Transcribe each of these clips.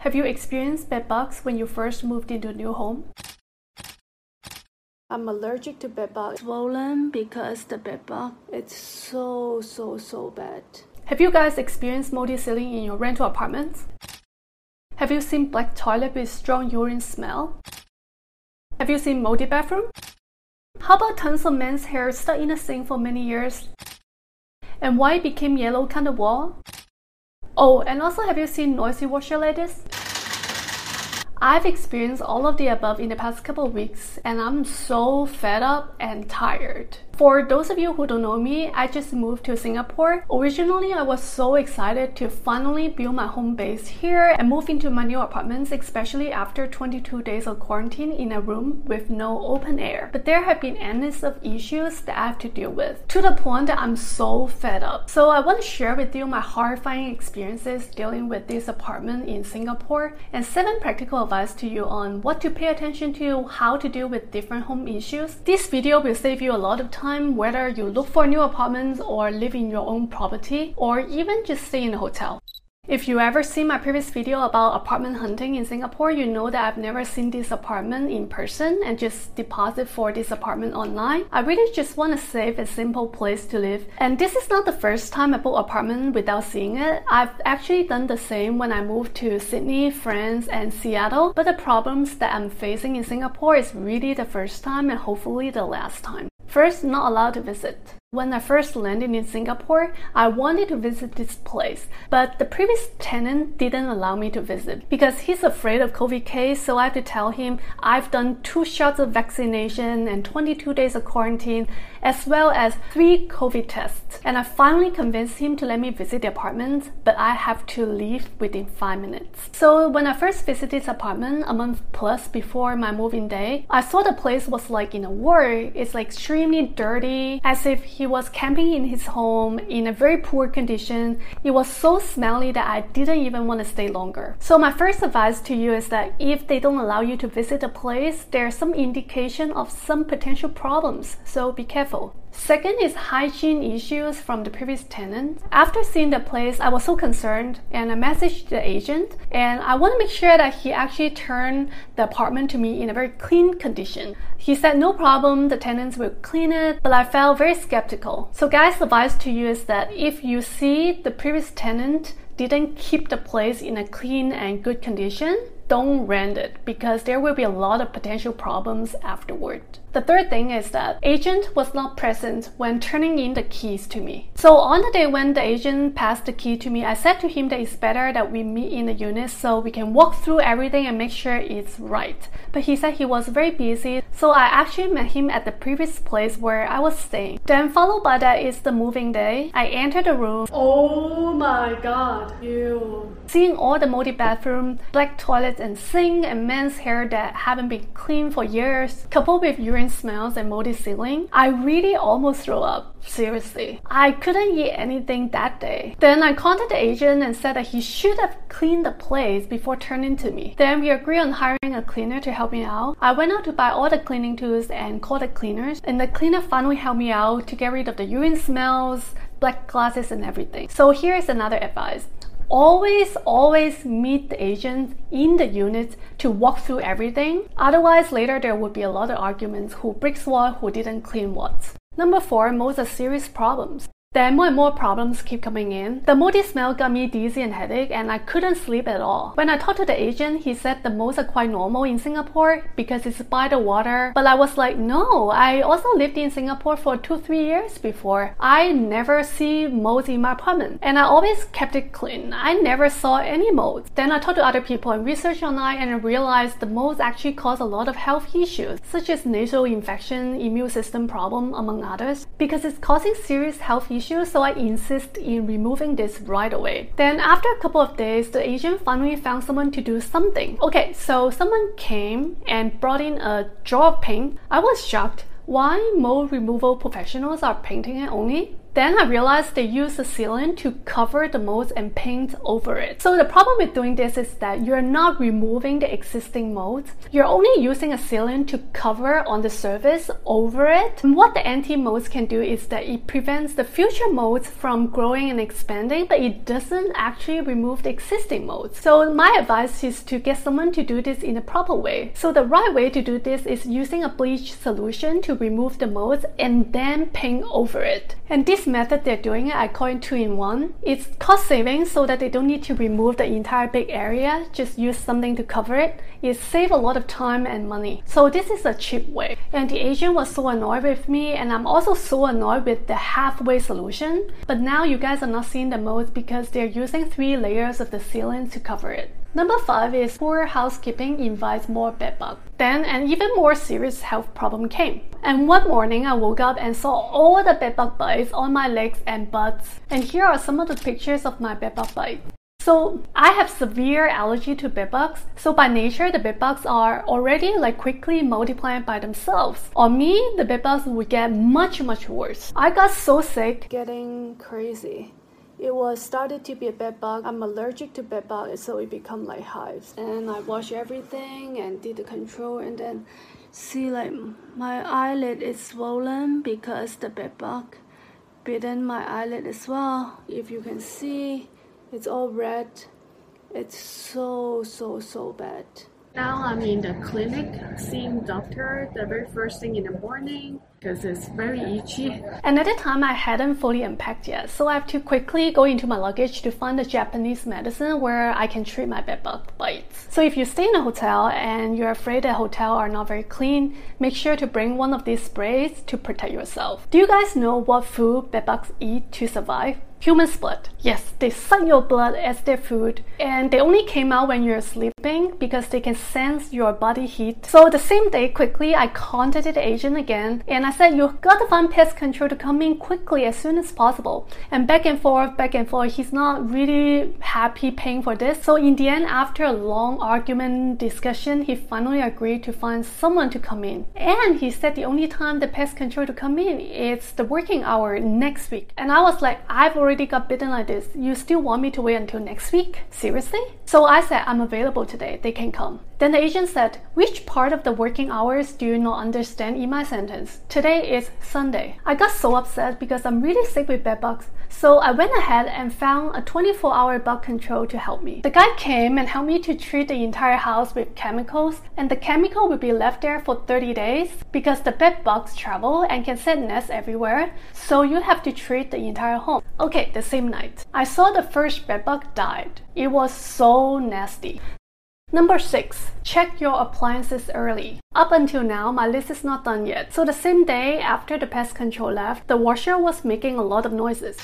Have you experienced bed bugs when you first moved into a new home? I'm allergic to bed bugs. Swollen because the bed bug it's so so so bad. Have you guys experienced moldy ceiling in your rental apartments? Have you seen black toilet with strong urine smell? Have you seen moldy bathroom? How about tons of men's hair stuck in the sink for many years? And why it became yellow kind of wall? Oh, and also have you seen noisy washer this? I've experienced all of the above in the past couple weeks and I'm so fed up and tired. For those of you who don't know me, I just moved to Singapore. Originally, I was so excited to finally build my home base here and move into my new apartments, especially after 22 days of quarantine in a room with no open air. But there have been endless of issues that I have to deal with, to the point that I'm so fed up. So I want to share with you my horrifying experiences dealing with this apartment in Singapore and seven practical advice to you on what to pay attention to, how to deal with different home issues. This video will save you a lot of time whether you look for new apartments or live in your own property or even just stay in a hotel. If you ever seen my previous video about apartment hunting in Singapore, you know that I've never seen this apartment in person and just deposit for this apartment online. I really just want a safe and simple place to live. And this is not the first time I bought an apartment without seeing it. I've actually done the same when I moved to Sydney, France, and Seattle. But the problems that I'm facing in Singapore is really the first time and hopefully the last time. First, not allowed to visit. When I first landed in Singapore, I wanted to visit this place, but the previous tenant didn't allow me to visit because he's afraid of COVID case, so I have to tell him I've done two shots of vaccination and 22 days of quarantine, as well as three COVID tests. And I finally convinced him to let me visit the apartment, but I have to leave within five minutes. So when I first visited this apartment a month plus before my moving day, I saw the place was like in a war. It's like extremely dirty, as if he was camping in his home in a very poor condition. It was so smelly that I didn't even want to stay longer. So my first advice to you is that if they don't allow you to visit the place, there's some indication of some potential problems. So be careful. Second is hygiene issues from the previous tenant. After seeing the place, I was so concerned and I messaged the agent and I want to make sure that he actually turned the apartment to me in a very clean condition. He said no problem, the tenants will clean it, but I felt very skeptical. So guys, advice to you is that if you see the previous tenant didn't keep the place in a clean and good condition, don't rent it because there will be a lot of potential problems afterward. The third thing is that agent was not present when turning in the keys to me. So on the day when the agent passed the key to me, I said to him that it's better that we meet in the unit so we can walk through everything and make sure it's right. But he said he was very busy, so I actually met him at the previous place where I was staying. Then followed by that is the moving day. I entered the room. Oh my god, ew. Seeing all the moldy bathroom, black toilets and sink and men's hair that haven't been cleaned for years, coupled with urine smells and moldy ceiling, I really almost threw up. Seriously. I couldn't eat anything that day. Then I contacted the agent and said that he should have cleaned the place before turning to me. Then we agreed on hiring a cleaner to help me out. I went out to buy all the cleaning tools and called the cleaners, and the cleaner finally helped me out to get rid of the urine smells, black glasses, and everything. So here's another advice always, always meet the agents in the unit to walk through everything. Otherwise, later there would be a lot of arguments who breaks what, who didn't clean what. Number four, most are serious problems. Then more and more problems keep coming in. The moldy smell got me dizzy and headache and I couldn't sleep at all. When I talked to the agent, he said the moles are quite normal in Singapore because it's by the water. But I was like, no, I also lived in Singapore for two, three years before. I never see moles in my apartment and I always kept it clean. I never saw any moles. Then I talked to other people and researched online and realized the moles actually cause a lot of health issues such as nasal infection, immune system problem, among others because it's causing serious health issues issue, so I insist in removing this right away. Then after a couple of days, the agent finally found someone to do something. Okay, so someone came and brought in a jar of paint. I was shocked why mold removal professionals are painting it only Then I realized they use the sealant to cover the molds and paint over it. So the problem with doing this is that you're not removing the existing molds. You're only using a sealant to cover on the surface over it. And what the anti-molds can do is that it prevents the future molds from growing and expanding, but it doesn't actually remove the existing molds. So my advice is to get someone to do this in a proper way. So the right way to do this is using a bleach solution to remove the molds and then paint over it. And this method they're doing it, I call it two in one. It's cost saving so that they don't need to remove the entire big area, just use something to cover it. It saves a lot of time and money. So this is a cheap way. And the agent was so annoyed with me and I'm also so annoyed with the halfway solution. But now you guys are not seeing the molds because they're using three layers of the sealant to cover it. Number five is poor housekeeping invites more bedbug. Then an even more serious health problem came. And one morning I woke up and saw all the bedbug bites on my legs and butts. And here are some of the pictures of my bedbug bite. So I have severe allergy to bedbugs. So by nature, the bedbugs are already like quickly multiplying by themselves. On me, the bedbugs would get much much worse. I got so sick, getting crazy it was started to be a bed bug. I'm allergic to bed bug, so it become like hives. And I wash everything and did the control, and then see like my eyelid is swollen because the bed bug bitten my eyelid as well. If you can see, it's all red. It's so so so bad. Now I'm in the clinic seeing doctor the very first thing in the morning because it's very itchy. And at the time I hadn't fully unpacked yet, so I have to quickly go into my luggage to find a Japanese medicine where I can treat my bedbug bites. So if you stay in a hotel and you're afraid the hotel are not very clean, make sure to bring one of these sprays to protect yourself. Do you guys know what food bedbugs eat to survive? Human blood. Yes, they suck your blood as their food, and they only came out when you're sleeping because they can sense your body heat. So the same day, quickly, I contacted the agent again, and said, you've got to find pest control to come in quickly as soon as possible. And back and forth, back and forth, he's not really happy paying for this. So in the end, after a long argument discussion, he finally agreed to find someone to come in. And he said the only time the pest control to come in is the working hour next week. And I was like, I've already got bitten like this. You still want me to wait until next week? Seriously? So I said, I'm available today. They can come. Then the agent said, Which part of the working hours do you not understand in my sentence? Today is Sunday. I got so upset because I'm really sick with bedbugs. So I went ahead and found a 24 hour bug control to help me. The guy came and helped me to treat the entire house with chemicals, and the chemical will be left there for 30 days because the bed bugs travel and can set nests everywhere, so you have to treat the entire home. Okay, the same night. I saw the first bed bug died. It was so nasty. Number 6. Check your appliances early. Up until now, my list is not done yet. So the same day after the pest control left, the washer was making a lot of noises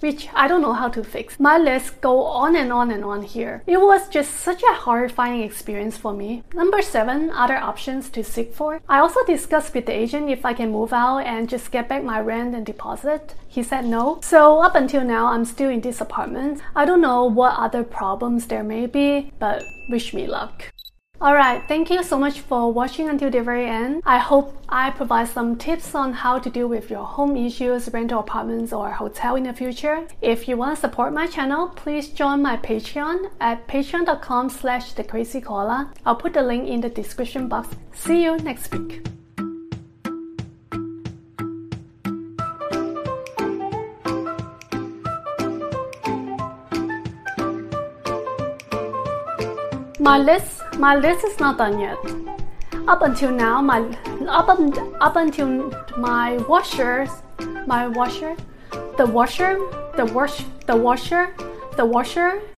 which I don't know how to fix. My list go on and on and on here. It was just such a horrifying experience for me. Number seven, other options to seek for. I also discussed with the agent if I can move out and just get back my rent and deposit. He said no. So up until now, I'm still in this apartment. I don't know what other problems there may be, but wish me luck. Alright, thank you so much for watching until the very end. I hope I provide some tips on how to deal with your home issues, rental apartments, or hotel in the future. If you want to support my channel, please join my Patreon at patreon.com slash thecrazykoala. I'll put the link in the description box. See you next week. My list, my list is not done yet. Up until now, my up, up until my washers, my washer, the washer, the wash, the washer, the washer